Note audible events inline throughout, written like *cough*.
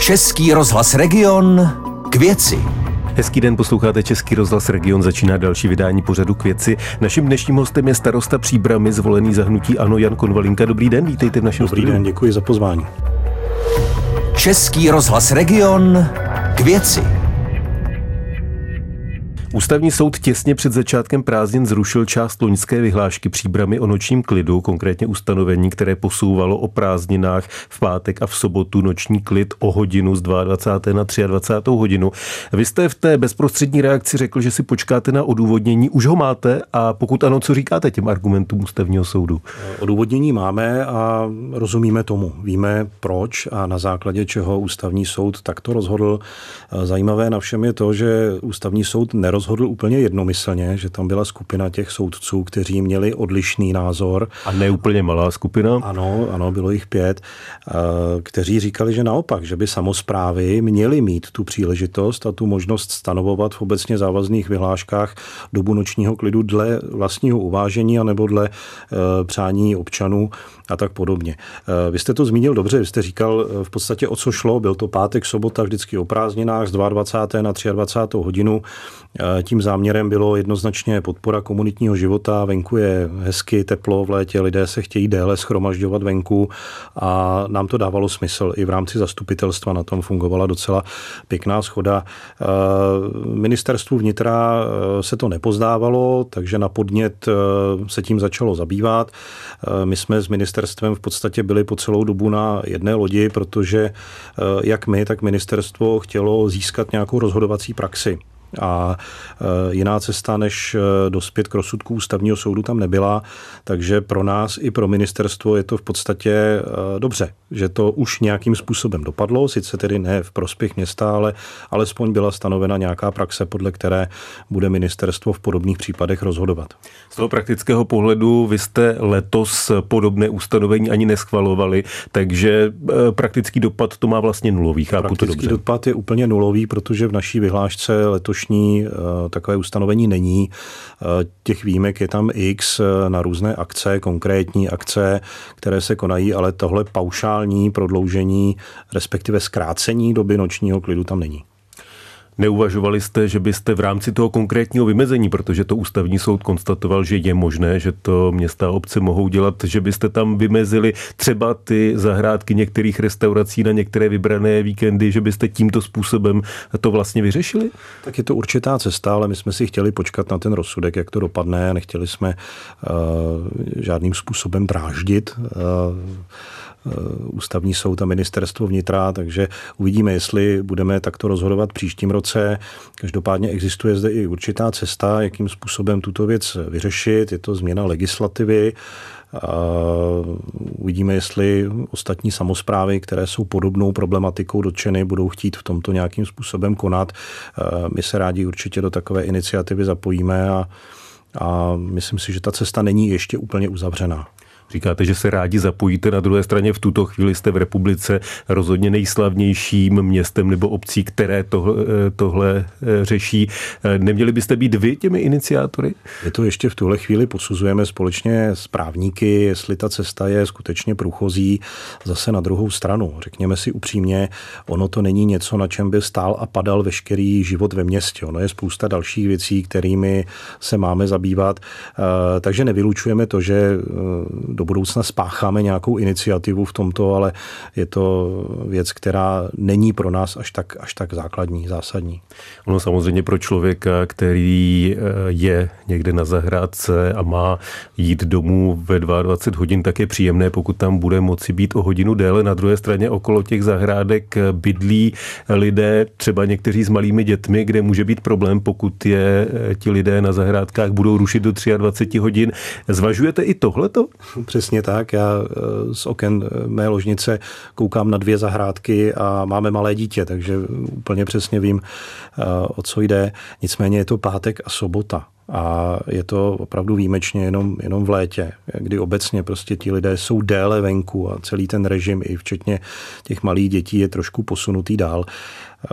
Český rozhlas Region k věci. Hezký den, posloucháte Český rozhlas Region, začíná další vydání pořadu k věci. Naším dnešním hostem je starosta Příbramy, zvolený za hnutí Ano Jan Konvalinka. Dobrý den, vítejte v našem Dobrý studiu. den, děkuji za pozvání. Český rozhlas Region k věci. Ústavní soud těsně před začátkem prázdnin zrušil část loňské vyhlášky příbramy o nočním klidu, konkrétně ustanovení, které posouvalo o prázdninách v pátek a v sobotu noční klid o hodinu z 22. na 23. hodinu. Vy jste v té bezprostřední reakci řekl, že si počkáte na odůvodnění. Už ho máte a pokud ano, co říkáte těm argumentům ústavního soudu? Odůvodnění máme a rozumíme tomu. Víme proč a na základě čeho ústavní soud takto rozhodl. Zajímavé na všem je to, že ústavní soud nerozhodl rozhodl úplně jednomyslně, že tam byla skupina těch soudců, kteří měli odlišný názor. A ne úplně malá skupina? Ano, ano, bylo jich pět, eh, kteří říkali, že naopak, že by samozprávy měly mít tu příležitost a tu možnost stanovovat v obecně závazných vyhláškách dobu nočního klidu dle vlastního uvážení anebo dle eh, přání občanů a tak podobně. Eh, vy jste to zmínil dobře, vy jste říkal v podstatě o co šlo, byl to pátek, sobota, vždycky o prázdninách z 22. na 23. hodinu. Tím záměrem bylo jednoznačně podpora komunitního života. Venku je hezky, teplo v létě, lidé se chtějí déle schromažďovat venku a nám to dávalo smysl. I v rámci zastupitelstva na tom fungovala docela pěkná schoda. Eh, ministerstvu vnitra eh, se to nepozdávalo, takže na podnět eh, se tím začalo zabývat. My jsme s ministerstvem v podstatě byli po celou dobu na jedné lodi, protože jak my, tak ministerstvo chtělo získat nějakou rozhodovací praxi a e, jiná cesta, než e, dospět k rozsudku ústavního soudu tam nebyla, takže pro nás i pro ministerstvo je to v podstatě e, dobře, že to už nějakým způsobem dopadlo, sice tedy ne v prospěch města, ale alespoň byla stanovena nějaká praxe, podle které bude ministerstvo v podobných případech rozhodovat. Z toho praktického pohledu vy jste letos podobné ustanovení ani neschvalovali, takže praktický dopad to má vlastně nulový. Chápu praktický to dobře. dopad je úplně nulový, protože v naší vyhlášce letos letošní eh, takové ustanovení není. Eh, těch výjimek je tam x eh, na různé akce, konkrétní akce, které se konají, ale tohle paušální prodloužení, respektive zkrácení doby nočního klidu tam není. Neuvažovali jste, že byste v rámci toho konkrétního vymezení, protože to ústavní soud konstatoval, že je možné, že to města a obce mohou dělat, že byste tam vymezili třeba ty zahrádky některých restaurací na některé vybrané víkendy, že byste tímto způsobem to vlastně vyřešili? Tak je to určitá cesta, ale my jsme si chtěli počkat na ten rozsudek, jak to dopadne. Nechtěli jsme uh, žádným způsobem dráždit uh, ústavní soud a ministerstvo vnitra, takže uvidíme, jestli budeme takto rozhodovat příštím roce. Každopádně existuje zde i určitá cesta, jakým způsobem tuto věc vyřešit. Je to změna legislativy. A uvidíme, jestli ostatní samozprávy, které jsou podobnou problematikou dotčeny, budou chtít v tomto nějakým způsobem konat. Eh, my se rádi určitě do takové iniciativy zapojíme a, a myslím si, že ta cesta není ještě úplně uzavřená. Říkáte, že se rádi zapojíte. Na druhé straně v tuto chvíli jste v republice rozhodně nejslavnějším městem nebo obcí, které tohle, eh, tohle eh, řeší. Eh, neměli byste být vy těmi iniciátory? Je to ještě v tuhle chvíli posuzujeme společně s právníky, jestli ta cesta je skutečně průchozí. Zase na druhou stranu, řekněme si upřímně, ono to není něco, na čem by stál a padal veškerý život ve městě. Ono je spousta dalších věcí, kterými se máme zabývat. Takže nevylučujeme to, že do budoucna spácháme nějakou iniciativu v tomto, ale je to věc, která není pro nás až tak, až tak základní, zásadní. Ono samozřejmě pro člověka, který eh, je někde na zahrádce a má jít domů ve 22 hodin, tak je příjemné, pokud tam bude moci být o hodinu déle. Na druhé straně okolo těch zahrádek bydlí lidé, třeba někteří s malými dětmi, kde může být problém, pokud je eh, ti lidé na zahrádkách budou rušit do 23 hodin. Zvažujete i tohleto? *laughs* Přesně tak. Já eh, z oken eh, mé ložnice koukám na dvě zahrádky a máme malé dítě, takže úplně přesně vím, eh, o co jde. Nicméně je to pátek a sobota. A je to opravdu výjimečně jenom, jenom v létě, kdy obecně prostě ti lidé jsou déle venku a celý ten režim, i včetně těch malých dětí, je trošku posunutý dál. Eh,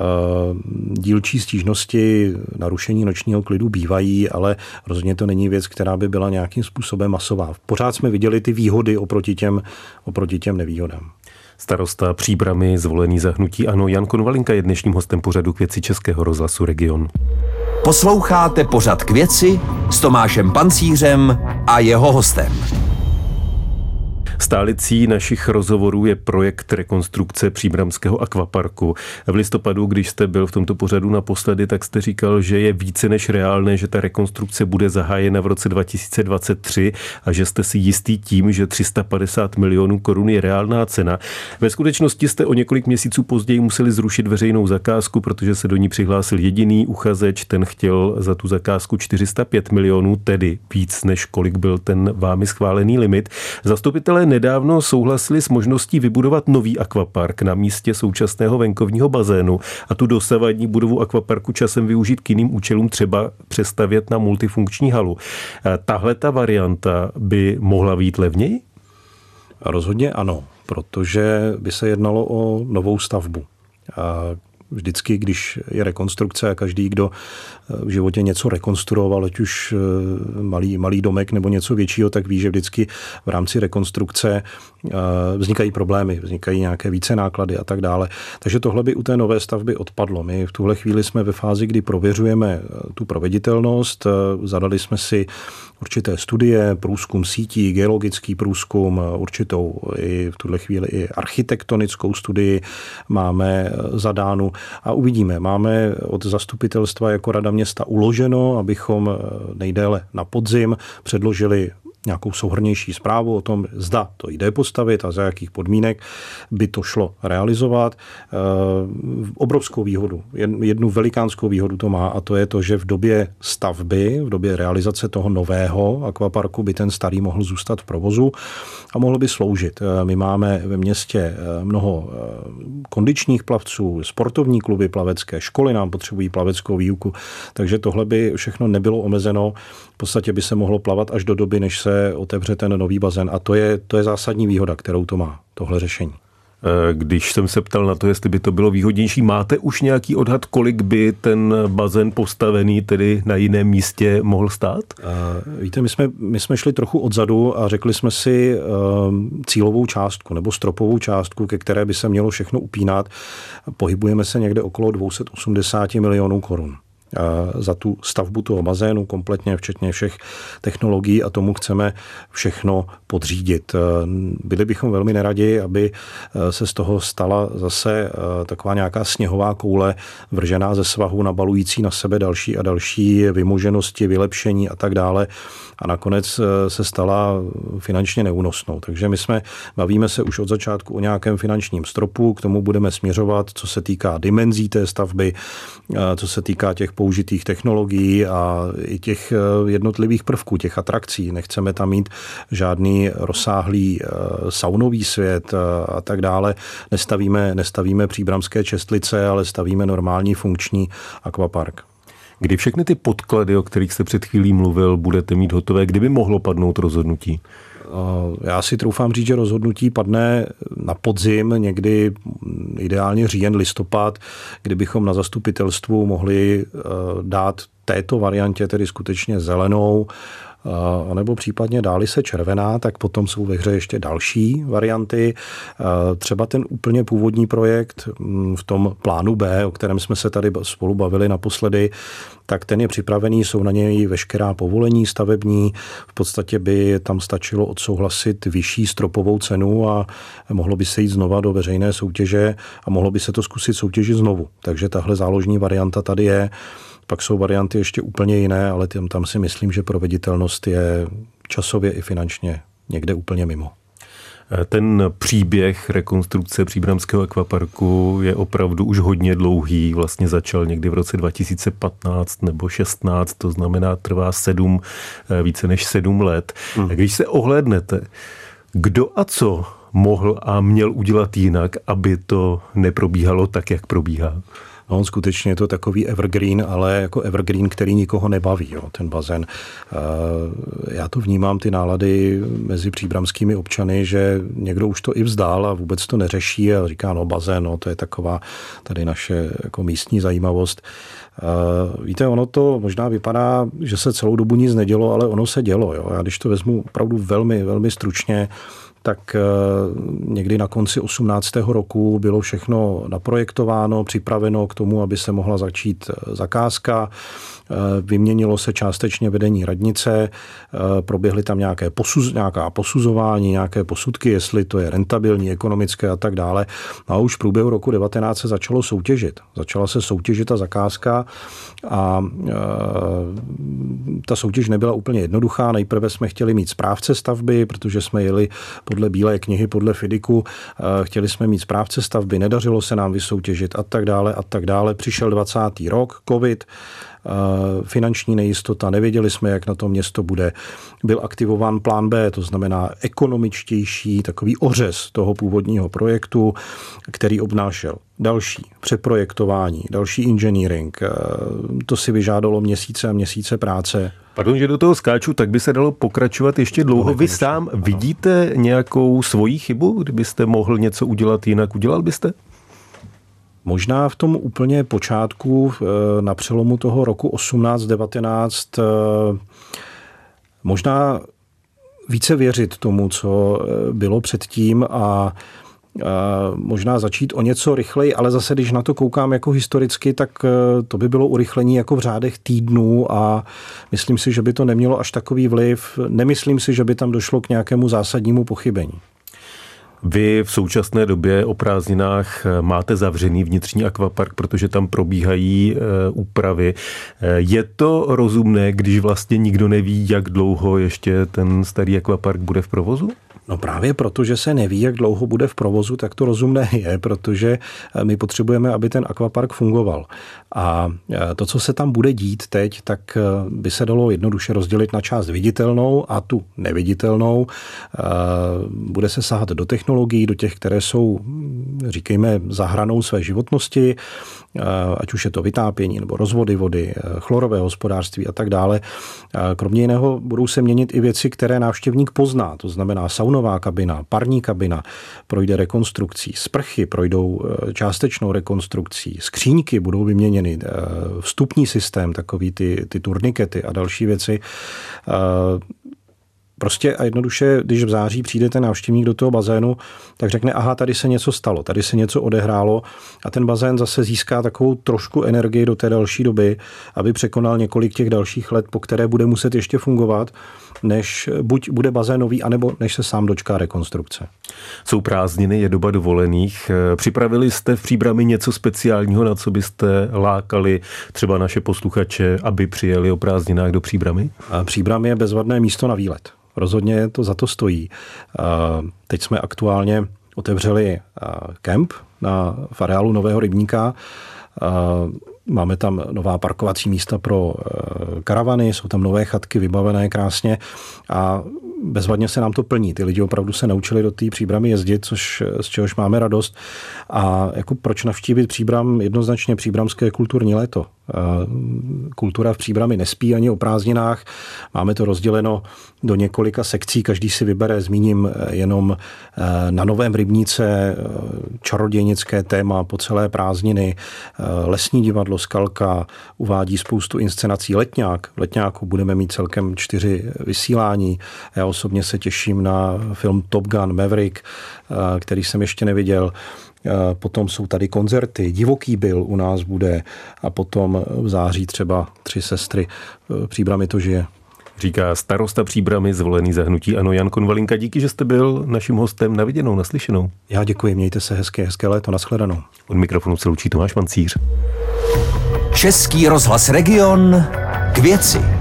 dílčí stížnosti narušení nočního klidu bývají, ale rozhodně to není věc, která by byla nějakým způsobem masová. Pořád jsme viděli ty výhody oproti těm, oproti těm nevýhodám. Starosta Příbramy, zvolený zahnutí Ano, Jan Konvalinka je dnešním hostem pořadu k věci Českého rozhlasu Region. Posloucháte pořad k věci s Tomášem Pancířem a jeho hostem. Stálicí našich rozhovorů je projekt rekonstrukce Příbramského akvaparku. V listopadu, když jste byl v tomto pořadu naposledy, tak jste říkal, že je více než reálné, že ta rekonstrukce bude zahájena v roce 2023 a že jste si jistý tím, že 350 milionů korun je reálná cena. Ve skutečnosti jste o několik měsíců později museli zrušit veřejnou zakázku, protože se do ní přihlásil jediný uchazeč, ten chtěl za tu zakázku 405 milionů, tedy víc než kolik byl ten vámi schválený limit. Zastupitelé nedávno souhlasili s možností vybudovat nový akvapark na místě současného venkovního bazénu a tu dosavadní budovu akvaparku časem využít k jiným účelům, třeba přestavět na multifunkční halu. Tahle ta varianta by mohla být levněji? Rozhodně ano, protože by se jednalo o novou stavbu. Vždycky, když je rekonstrukce a každý, kdo v životě něco rekonstruoval, ať už eh, malý, malý domek nebo něco většího, tak ví, že vždycky v rámci rekonstrukce eh, vznikají problémy, vznikají nějaké více náklady a tak dále. Takže tohle by u té nové stavby odpadlo. My v tuhle chvíli jsme ve fázi, kdy prověřujeme eh, tu proveditelnost, zadali jsme si určité studie, průzkum sítí, geologický průzkum, určitou i v tuhle chvíli i architektonickou studii máme zadánu a uvidíme. Máme od zastupitelstva jako Rada města uloženo, abychom eh, nejdéle na podzim předložili nějakou souhrnější zprávu o tom, zda to jde postavit a za jakých podmínek by to šlo realizovat. Eh, obrovskou výhodu, jednu velikánskou výhodu to má a to je to, že v době stavby, v době realizace toho nového akvaparku by ten starý mohl zůstat v provozu a mohl by sloužit. Eh, my máme ve městě eh, mnoho kondičních plavců, sportovní kluby plavecké, školy nám potřebují plaveckou výuku, takže tohle by všechno nebylo omezeno. V podstatě by se mohlo plavat až do doby, než se otevře ten nový bazén a to je, to je zásadní výhoda, kterou to má, tohle řešení. Eh, když jsem se ptal na to, jestli by to bylo výhodnější, máte už nějaký odhad, kolik by ten bazén postavený tedy na jiném místě mohl stát? Uh, víte, my jsme, my jsme šli trochu odzadu a řekli jsme si uh, cílovou částku nebo stropovou částku, ke které by se mělo všechno upínat. Pohybujeme se někde okolo 280 milionů korun za tu stavbu toho bazénu kompletně, včetně všech technologií a tomu chceme všechno podřídit. Byli bychom velmi neradi, aby se z toho stala zase taková nějaká sněhová koule vržená ze svahu, nabalující na sebe další a další vymoženosti, vylepšení a tak dále a nakonec se stala finančně neúnosnou. Takže my jsme, bavíme se už od začátku o nějakém finančním stropu, k tomu budeme směřovat, co se týká dimenzí té stavby, co se týká těch použitých technologií a i těch eh, jednotlivých prvků, těch atrakcí. Nechceme tam mít žádný rozsáhlý eh, saunový svět eh, a tak dále. Nestavíme, nestavíme příbramské čestlice, ale stavíme normální funkční akvapark. Kdy všechny ty podklady, o kterých jste před chvílí mluvil, budete mít hotové, kdyby mohlo padnout rozhodnutí? Já si troufám říct, že rozhodnutí padne na podzim, někdy ideálně říjen, listopad, kdybychom na zastupitelstvu mohli eh, dát této variantě tedy skutečně zelenou, eh, nebo případně dáli se červená, tak potom jsou ve hře ještě další varianty. Třeba ten úplně původní projekt mm, v tom plánu B, o kterém jsme se tady spolu bavili naposledy, tak ten je připravený, jsou na něj veškerá povolení stavební. V podstatě by tam stačilo odsouhlasit vyšší stropovou cenu a mohlo by se jít znova do veřejné soutěže a mohlo by se to zkusit soutěžit znovu. Takže tahle záložní varianta tady je. Pak jsou varianty ještě úplně jiné, ale tam, tam si myslím, že proveditelnost je časově i finančně někde úplně mimo. Ten příběh rekonstrukce Příbramského akvaparku je opravdu už hodně dlouhý. Vlastně začal někdy v roce 2015 nebo 16, to znamená trvá sedm, více než sedm let. Hmm. Když se ohlédnete, kdo a co mohl a měl udělat jinak, aby to neprobíhalo tak, jak probíhá? No, on skutečně je to takový evergreen, ale jako evergreen, který nikoho nebaví, jo, ten bazén. Já to vnímám, ty nálady mezi příbramskými občany, že někdo už to i vzdál a vůbec to neřeší a říká, no bazén, no, to je taková tady naše jako místní zajímavost. Víte, ono to možná vypadá, že se celou dobu nic nedělo, ale ono se dělo. Jo. Já když to vezmu opravdu velmi, velmi stručně, tak někdy na konci 18. roku bylo všechno naprojektováno, připraveno k tomu, aby se mohla začít zakázka. Vyměnilo se částečně vedení radnice, proběhly tam nějaké posuz, nějaká posuzování, nějaké posudky, jestli to je rentabilní, ekonomické a tak dále. A už v průběhu roku 19 se začalo soutěžit. Začala se soutěžit ta zakázka a ta soutěž nebyla úplně jednoduchá. Nejprve jsme chtěli mít správce stavby, protože jsme jeli podle Bílé knihy, podle Fidiku. E, chtěli jsme mít správce stavby, nedařilo se nám vysoutěžit a tak dále a tak dále. Přišel 20. rok, covid, finanční nejistota, nevěděli jsme, jak na to město bude. Byl aktivován plán B, to znamená ekonomičtější, takový ořez toho původního projektu, který obnášel další přeprojektování, další engineering. To si vyžádalo měsíce a měsíce práce. Pardon, že do toho skáču, tak by se dalo pokračovat ještě dlouho. Vy sám vidíte nějakou svoji chybu, kdybyste mohl něco udělat jinak, udělal byste? Možná v tom úplně počátku, eh, na přelomu toho roku 18-19, eh, možná více věřit tomu, co eh, bylo předtím a možná začít o něco rychleji, ale zase, když na to koukám jako historicky, tak to by bylo urychlení jako v řádech týdnů a myslím si, že by to nemělo až takový vliv. Nemyslím si, že by tam došlo k nějakému zásadnímu pochybení. Vy v současné době o prázdninách eh, máte zavřený vnitřní akvapark, protože tam probíhají eh, úpravy. Je to rozumné, když vlastně nikdo neví, jak dlouho ještě ten starý akvapark bude v provozu? No právě proto, že se neví, jak dlouho bude v provozu, tak to rozumné je, protože eh, my potřebujeme, aby ten akvapark fungoval. A eh, to, co se tam bude dít teď, tak eh, by se dalo jednoduše rozdělit na část viditelnou a tu neviditelnou. Bude se sahat do technologií, do těch, které jsou, říkejme, za hranou své životnosti, ať už je to vytápění nebo rozvody vody, chlorové hospodářství a tak dále. Kromě jiného budou se měnit i věci, které návštěvník pozná, to znamená saunová kabina, parní kabina projde rekonstrukcí, sprchy projdou eh, částečnou rekonstrukcí, skříňky budou vyměněny, eh, vstupní systém, takový ty, ty turnikety a další věci. Prostě a jednoduše, když v září přijde ten návštěvník do toho bazénu, tak řekne, aha, tady se něco stalo, tady se něco odehrálo a ten bazén zase získá takovou trošku energii do té další doby, aby překonal několik těch dalších let, po které bude muset ještě fungovat než buď bude bazénový, anebo než se sám dočká rekonstrukce. Jsou prázdniny, je doba dovolených. Připravili jste v příbrami něco speciálního, na co byste lákali třeba naše posluchače, aby přijeli o prázdninách do příbramy? Příbram je bezvadné místo na výlet. Rozhodně to za to stojí. Teď jsme aktuálně otevřeli kemp na v areálu Nového rybníka. Máme tam nová parkovací místa pro eh, karavany, jsou tam nové chatky vybavené krásně a bezvadně se nám to plní. Ty lidi opravdu se naučili do té příbramy jezdit, což, z čehož máme radost. A jako proč navštívit příbram? Jednoznačně příbramské kulturní léto. Kultura v příbrami nespí ani o prázdninách. Máme to rozděleno do několika sekcí, každý si vybere, zmíním eh, jenom eh, na Novém Rybníce eh, čarodějnické téma po celé prázdniny, lesní divadlo Skalka uvádí spoustu inscenací Letňák. V Letňáku budeme mít celkem čtyři vysílání. Já osobně se těším na film Top Gun Maverick, který jsem ještě neviděl. Potom jsou tady koncerty, divoký byl u nás bude a potom v září třeba tři sestry. Příbramy to žije. Říká starosta příbramy zvolený zahnutí. Ano, Jan Konvalinka, díky, že jste byl naším hostem na viděnou, naslyšenou. Já děkuji, mějte se hezké, hezké léto, nashledanou. Od mikrofonu se loučí Tomáš Mancíř. Český rozhlas Region k věci.